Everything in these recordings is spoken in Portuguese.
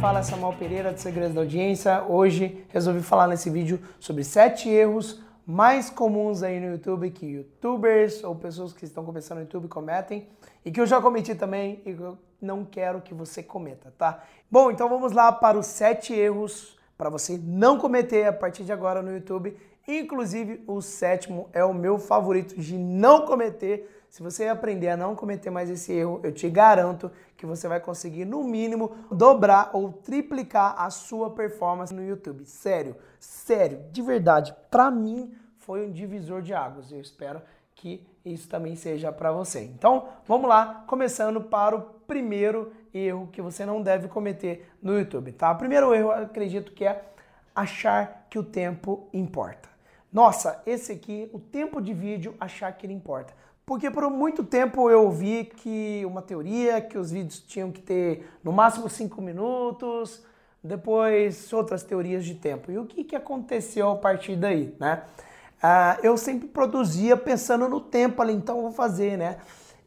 fala Samuel Pereira de Segredos da Audiência. Hoje resolvi falar nesse vídeo sobre sete erros mais comuns aí no YouTube que youtubers ou pessoas que estão começando no YouTube cometem e que eu já cometi também e eu não quero que você cometa, tá? Bom, então vamos lá para os sete erros para você não cometer a partir de agora no YouTube. Inclusive, o sétimo é o meu favorito de não cometer se você aprender a não cometer mais esse erro, eu te garanto que você vai conseguir, no mínimo, dobrar ou triplicar a sua performance no YouTube. Sério, sério, de verdade, para mim foi um divisor de águas. Eu espero que isso também seja para você. Então, vamos lá, começando para o primeiro erro que você não deve cometer no YouTube, tá? O primeiro erro, acredito que é achar que o tempo importa. Nossa, esse aqui, o tempo de vídeo, achar que ele importa. Porque por muito tempo eu ouvi que uma teoria que os vídeos tinham que ter no máximo 5 minutos, depois outras teorias de tempo. E o que, que aconteceu a partir daí, né? Ah, eu sempre produzia pensando no tempo ali, então vou fazer, né?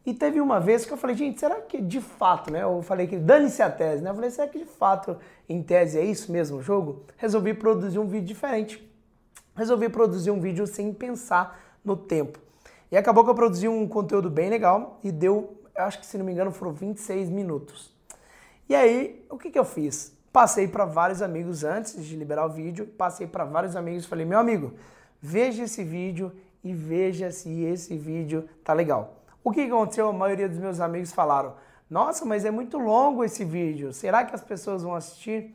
E teve uma vez que eu falei, gente, será que de fato, né? Eu falei que dane-se a tese, né? Eu falei, será que de fato, em tese, é isso mesmo o jogo? Resolvi produzir um vídeo diferente. Resolvi produzir um vídeo sem pensar no tempo. E acabou que eu produzi um conteúdo bem legal e deu, acho que se não me engano, foram 26 minutos. E aí, o que, que eu fiz? Passei para vários amigos antes de liberar o vídeo, passei para vários amigos e falei: meu amigo, veja esse vídeo e veja se esse vídeo tá legal. O que aconteceu? A maioria dos meus amigos falaram: nossa, mas é muito longo esse vídeo, será que as pessoas vão assistir?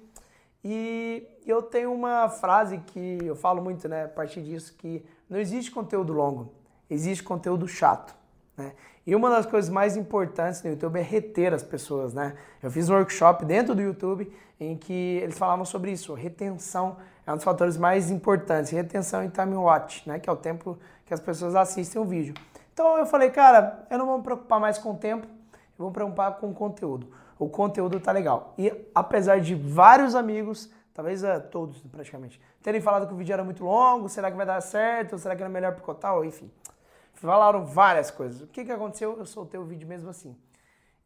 E eu tenho uma frase que eu falo muito, né, a partir disso, que não existe conteúdo longo, existe conteúdo chato. Né? E uma das coisas mais importantes no YouTube é reter as pessoas. Né? Eu fiz um workshop dentro do YouTube em que eles falavam sobre isso. Retenção é um dos fatores mais importantes. Retenção em time watch, né? que é o tempo que as pessoas assistem o vídeo. Então eu falei, cara, eu não vou me preocupar mais com o tempo, eu vou me preocupar com o conteúdo. O conteúdo tá legal. E apesar de vários amigos talvez uh, todos praticamente, terem falado que o vídeo era muito longo, será que vai dar certo, será que era melhor picotar, ou enfim. Falaram várias coisas. O que, que aconteceu? Eu soltei o vídeo mesmo assim.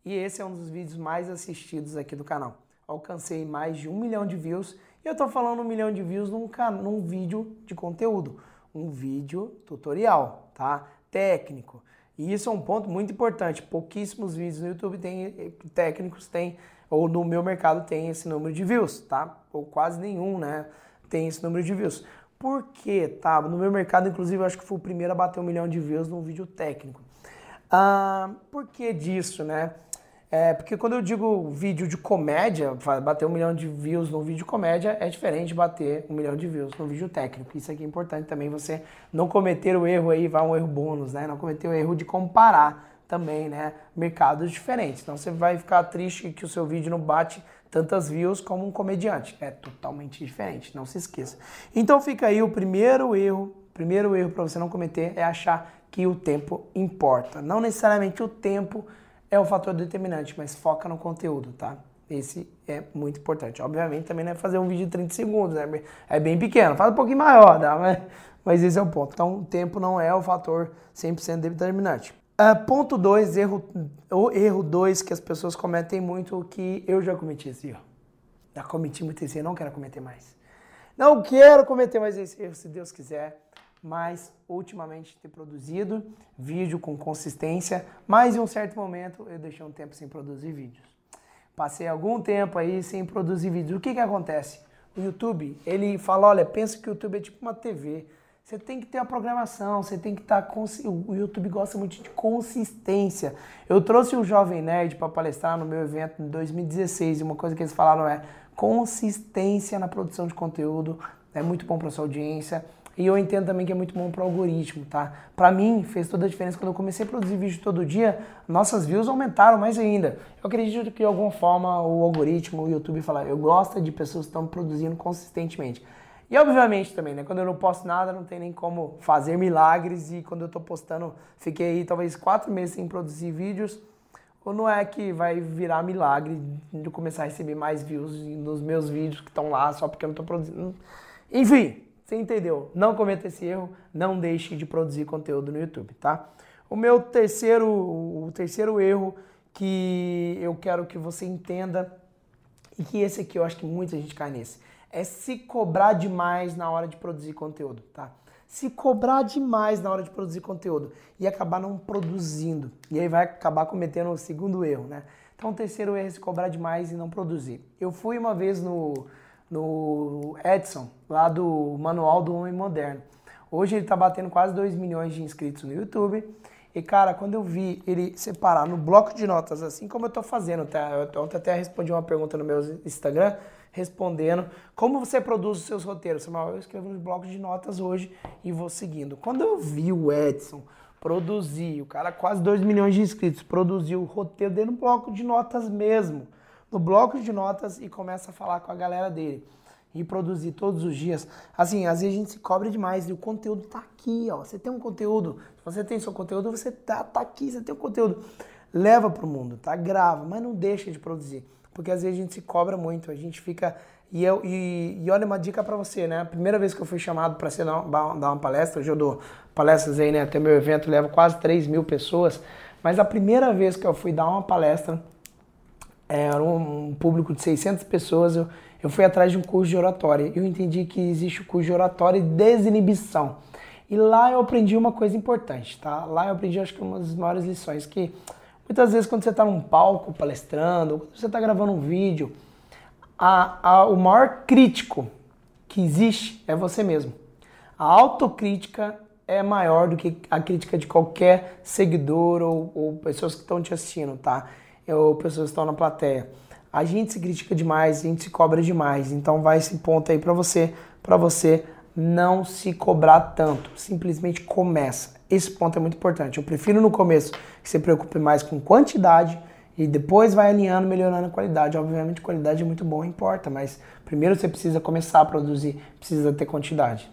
E esse é um dos vídeos mais assistidos aqui do canal. Alcancei mais de um milhão de views. E eu tô falando um milhão de views num, num vídeo de conteúdo. Um vídeo tutorial, tá? Técnico. E isso é um ponto muito importante. Pouquíssimos vídeos no YouTube tem, eh, técnicos têm, ou no meu mercado tem esse número de views, tá? Ou quase nenhum, né? Tem esse número de views. Por que, tá? No meu mercado, inclusive, eu acho que foi o primeiro a bater um milhão de views num vídeo técnico. Ah, por que disso, né? É, porque quando eu digo vídeo de comédia, bater um milhão de views num vídeo de comédia é diferente de bater um milhão de views num vídeo técnico. Isso aqui é importante também, você não cometer o erro aí, vai um erro bônus, né? Não cometer o erro de comparar também, né? Mercados diferentes. Então você vai ficar triste que o seu vídeo não bate tantas views como um comediante. É totalmente diferente, não se esqueça. Então fica aí o primeiro erro, primeiro erro para você não cometer é achar que o tempo importa. Não necessariamente o tempo é o fator determinante, mas foca no conteúdo, tá? Esse é muito importante. Obviamente também não é fazer um vídeo de 30 segundos, né? É bem pequeno, faz um pouquinho maior, tá? Mas, mas esse é o ponto. Então o tempo não é o fator 100% determinante. Uh, ponto 2, erro 2 o erro dois que as pessoas cometem muito, que eu já cometi esse erro. Já cometi muito esse erro, não quero cometer mais. Não quero cometer mais esse erro, se Deus quiser. Mas, ultimamente, ter produzido vídeo com consistência, mas em um certo momento eu deixei um tempo sem produzir vídeos. Passei algum tempo aí sem produzir vídeos. O que que acontece? O YouTube, ele fala, olha, pensa que o YouTube é tipo uma TV. Você tem que ter a programação, você tem que estar. Tá o YouTube gosta muito de consistência. Eu trouxe o Jovem Nerd para palestrar no meu evento em 2016 e uma coisa que eles falaram é consistência na produção de conteúdo. É muito bom para sua audiência. E eu entendo também que é muito bom para o algoritmo, tá? Para mim, fez toda a diferença quando eu comecei a produzir vídeo todo dia, nossas views aumentaram mais ainda. Eu acredito que de alguma forma o algoritmo, o YouTube fala, eu gosto de pessoas que estão produzindo consistentemente. E obviamente também, né? Quando eu não posto nada, não tem nem como fazer milagres. E quando eu tô postando, fiquei aí talvez quatro meses sem produzir vídeos. Ou não é que vai virar milagre de começar a receber mais views nos meus vídeos que estão lá só porque eu não tô produzindo. Enfim, você entendeu? Não cometa esse erro, não deixe de produzir conteúdo no YouTube, tá? O meu terceiro, o terceiro erro que eu quero que você entenda e que esse aqui eu acho que muita gente cai nesse. É se cobrar demais na hora de produzir conteúdo, tá? Se cobrar demais na hora de produzir conteúdo e acabar não produzindo. E aí vai acabar cometendo o segundo erro, né? Então o terceiro erro é se cobrar demais e não produzir. Eu fui uma vez no, no Edson, lá do Manual do Homem Moderno. Hoje ele tá batendo quase 2 milhões de inscritos no YouTube. E cara, quando eu vi ele separar no bloco de notas, assim como eu tô fazendo, tá? Eu ontem até respondi uma pergunta no meu Instagram, respondendo como você produz os seus roteiros. Eu escrevo no bloco de notas hoje e vou seguindo. Quando eu vi o Edson produzir, o cara quase 2 milhões de inscritos, produziu o roteiro dele no bloco de notas mesmo. No bloco de notas e começa a falar com a galera dele e produzir todos os dias. Assim, às vezes a gente se cobra demais e o conteúdo tá aqui, ó. Você tem um conteúdo, se você tem seu conteúdo, você tá, tá aqui, você tem um conteúdo. Leva pro mundo, tá? Grava, mas não deixa de produzir. Porque às vezes a gente se cobra muito, a gente fica. E, eu, e, e olha uma dica para você, né? A primeira vez que eu fui chamado para dar, dar uma palestra, hoje eu dou palestras aí, né? Até meu evento leva quase 3 mil pessoas. Mas a primeira vez que eu fui dar uma palestra, era um público de 600 pessoas, eu, eu fui atrás de um curso de oratória. Eu entendi que existe o curso de oratória e desinibição. E lá eu aprendi uma coisa importante, tá? Lá eu aprendi, acho que uma das maiores lições, que muitas vezes quando você está num palco palestrando, quando você está gravando um vídeo, a, a, o maior crítico que existe é você mesmo. A autocrítica é maior do que a crítica de qualquer seguidor ou, ou pessoas que estão te assistindo, tá? Ou pessoas que estão na plateia a gente se critica demais, a gente se cobra demais. Então vai esse ponto aí para você, para você não se cobrar tanto. Simplesmente começa. Esse ponto é muito importante. Eu prefiro no começo que você preocupe mais com quantidade e depois vai alinhando, melhorando a qualidade. Obviamente, qualidade é muito bom, importa, mas primeiro você precisa começar a produzir, precisa ter quantidade.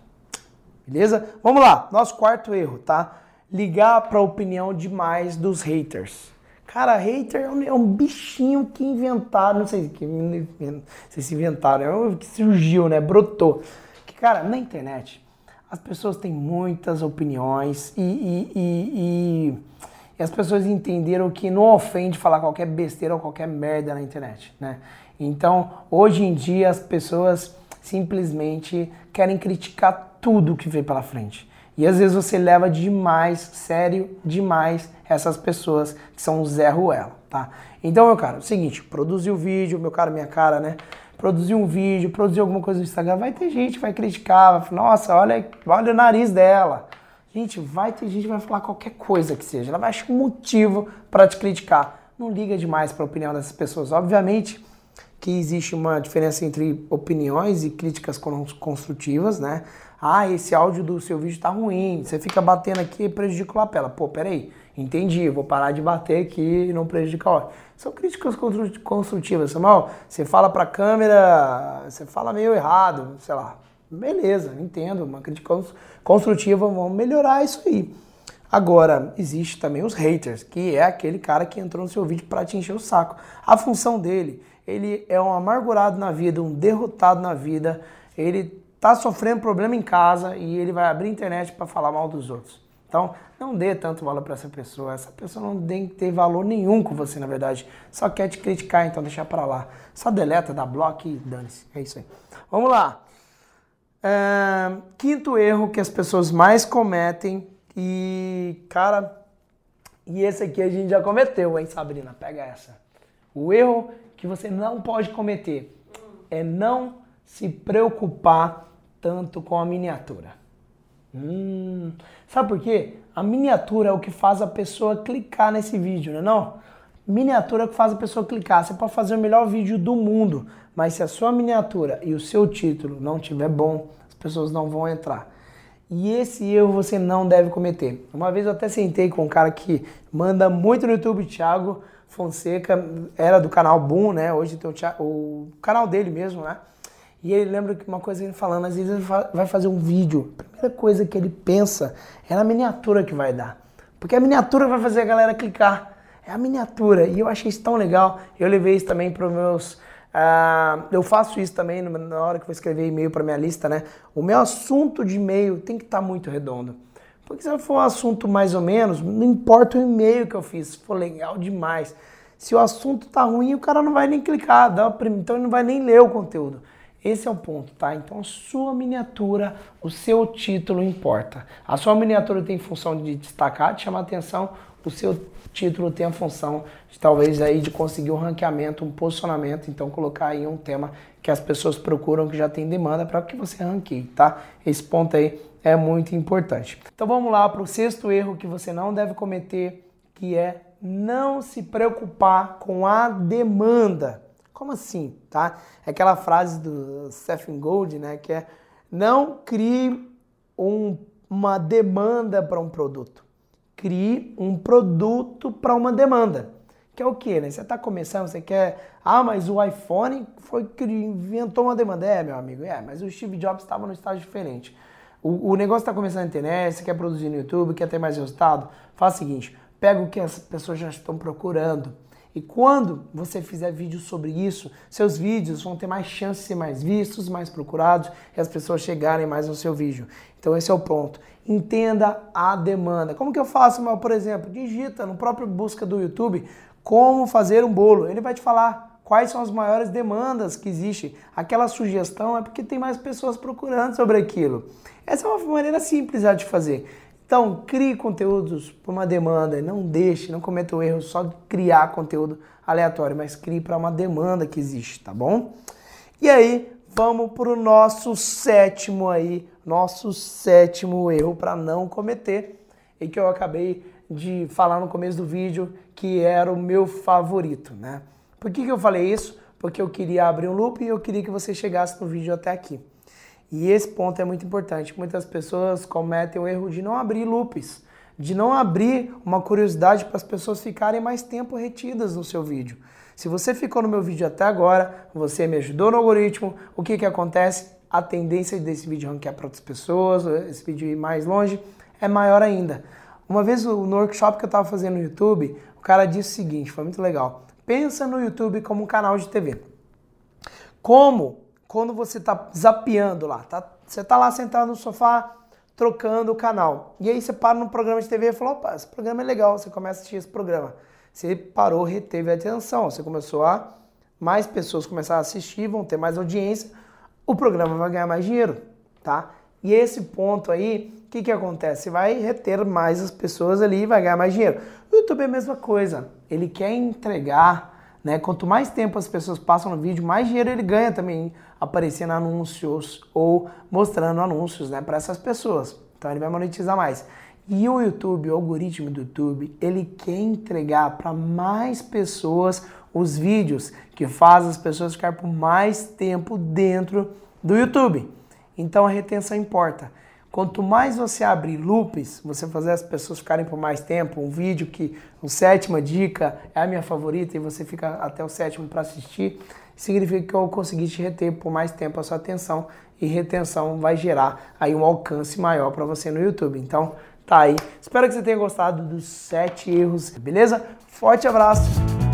Beleza? Vamos lá. Nosso quarto erro, tá? Ligar para a opinião demais dos haters. Cara, hater é um, é um bichinho que inventaram, não sei, que, não sei se inventaram, é um que surgiu, né? Brotou. Que, cara, na internet, as pessoas têm muitas opiniões e, e, e, e, as pessoas entenderam que não ofende falar qualquer besteira ou qualquer merda na internet, né? Então, hoje em dia, as pessoas simplesmente querem criticar tudo que vem pela frente. E às vezes você leva demais, sério, demais essas pessoas que são Zé Ruela, tá? Então, meu cara, é o seguinte, produzir o vídeo, meu cara, minha cara, né? Produzir um vídeo, produzir alguma coisa no Instagram, vai ter gente que vai criticar, vai falar, nossa, olha, olha o nariz dela. Gente, vai ter gente que vai falar qualquer coisa que seja, ela vai achar um motivo para te criticar. Não liga demais para a opinião dessas pessoas. Obviamente que existe uma diferença entre opiniões e críticas construtivas, né? Ah, esse áudio do seu vídeo tá ruim, você fica batendo aqui e prejudica o lapela. Pô, peraí, entendi, vou parar de bater aqui e não prejudicar áudio. São críticas construtivas, Samuel. Você fala pra câmera, você fala meio errado, sei lá. Beleza, entendo, uma crítica construtiva, vamos melhorar isso aí. Agora, existe também os haters, que é aquele cara que entrou no seu vídeo para te encher o saco. A função dele, ele é um amargurado na vida, um derrotado na vida, ele tá sofrendo problema em casa e ele vai abrir a internet para falar mal dos outros. Então, não dê tanto valor para essa pessoa. Essa pessoa não tem que ter valor nenhum com você, na verdade. Só quer te criticar, então deixa para lá. Só deleta, dá bloco e dane-se. É isso aí. Vamos lá. É, quinto erro que as pessoas mais cometem e, cara, e esse aqui a gente já cometeu, hein, Sabrina? Pega essa. O erro que você não pode cometer é não se preocupar tanto com a miniatura. Hum, sabe por quê? A miniatura é o que faz a pessoa clicar nesse vídeo, não é não? Miniatura é o que faz a pessoa clicar. Você pode fazer o melhor vídeo do mundo, mas se a sua miniatura e o seu título não tiver bom, as pessoas não vão entrar. E esse erro você não deve cometer. Uma vez eu até sentei com um cara que manda muito no YouTube, Thiago Fonseca, era do canal Boom, né? Hoje tem o, o canal dele mesmo, né? E ele lembra que uma coisa ele falando, às vezes ele vai fazer um vídeo, a primeira coisa que ele pensa é na miniatura que vai dar. Porque a miniatura vai fazer a galera clicar. É a miniatura. E eu achei isso tão legal. Eu levei isso também para os meus. Uh, eu faço isso também na hora que vou escrever e-mail para minha lista, né? O meu assunto de e-mail tem que estar tá muito redondo. Porque se for um assunto mais ou menos, não importa o e-mail que eu fiz, se for legal demais, Se o assunto tá ruim, o cara não vai nem clicar, dá, então ele não vai nem ler o conteúdo. Esse é o ponto, tá? Então a sua miniatura, o seu título importa. A sua miniatura tem função de destacar, de chamar atenção, o seu título tem a função de talvez aí de conseguir um ranqueamento, um posicionamento, então colocar aí um tema que as pessoas procuram, que já tem demanda para que você ranqueie, tá? Esse ponto aí é muito importante. Então vamos lá para o sexto erro que você não deve cometer, que é não se preocupar com a demanda. Como assim, tá? É aquela frase do Stephen Gold, né, que é não crie um, uma demanda para um produto. Crie um produto para uma demanda. Que é o que, né? Você está começando, você quer. Ah, mas o iPhone foi que inventou uma demanda. É, meu amigo, é, mas o Steve Jobs estava no estágio diferente. O, o negócio está começando na internet, você quer produzir no YouTube, quer ter mais resultado? Faz o seguinte: pega o que as pessoas já estão procurando e quando você fizer vídeo sobre isso, seus vídeos vão ter mais chance de ser mais vistos, mais procurados e as pessoas chegarem mais no seu vídeo. Então esse é o ponto. Entenda a demanda. Como que eu faço, por exemplo, digita no próprio busca do YouTube como fazer um bolo. Ele vai te falar quais são as maiores demandas que existem. Aquela sugestão é porque tem mais pessoas procurando sobre aquilo. Essa é uma maneira simples de fazer. Então, crie conteúdos por uma demanda, não deixe, não cometa o erro só de criar conteúdo aleatório, mas crie para uma demanda que existe, tá bom? E aí, vamos para o nosso sétimo aí, nosso sétimo erro para não cometer e que eu acabei de falar no começo do vídeo que era o meu favorito, né? Por que, que eu falei isso? Porque eu queria abrir um loop e eu queria que você chegasse no vídeo até aqui. E esse ponto é muito importante. Muitas pessoas cometem o erro de não abrir loops, de não abrir uma curiosidade para as pessoas ficarem mais tempo retidas no seu vídeo. Se você ficou no meu vídeo até agora, você me ajudou no algoritmo, o que, que acontece? A tendência desse vídeo ranquear para outras pessoas, esse vídeo ir mais longe, é maior ainda. Uma vez no workshop que eu estava fazendo no YouTube, o cara disse o seguinte, foi muito legal. Pensa no YouTube como um canal de TV. Como quando você está zapeando lá, tá? Você está lá sentado no sofá, trocando o canal. E aí você para no programa de TV e fala, opa, esse programa é legal, você começa a assistir esse programa. Você parou, reteve a atenção, você começou a... Mais pessoas começaram a assistir, vão ter mais audiência, o programa vai ganhar mais dinheiro, tá? E esse ponto aí, o que, que acontece? Você vai reter mais as pessoas ali e vai ganhar mais dinheiro. O YouTube é a mesma coisa. Ele quer entregar né? Quanto mais tempo as pessoas passam no vídeo, mais dinheiro ele ganha também aparecendo anúncios ou mostrando anúncios né, para essas pessoas. Então ele vai monetizar mais. E o YouTube, o algoritmo do YouTube, ele quer entregar para mais pessoas os vídeos que fazem as pessoas ficar por mais tempo dentro do YouTube. Então a retenção importa. Quanto mais você abrir loops, você fazer as pessoas ficarem por mais tempo, um vídeo que o sétima dica é a minha favorita e você fica até o sétimo para assistir, significa que eu consegui te reter por mais tempo a sua atenção e retenção vai gerar aí um alcance maior para você no YouTube. Então, tá aí. Espero que você tenha gostado dos sete erros, beleza? Forte abraço.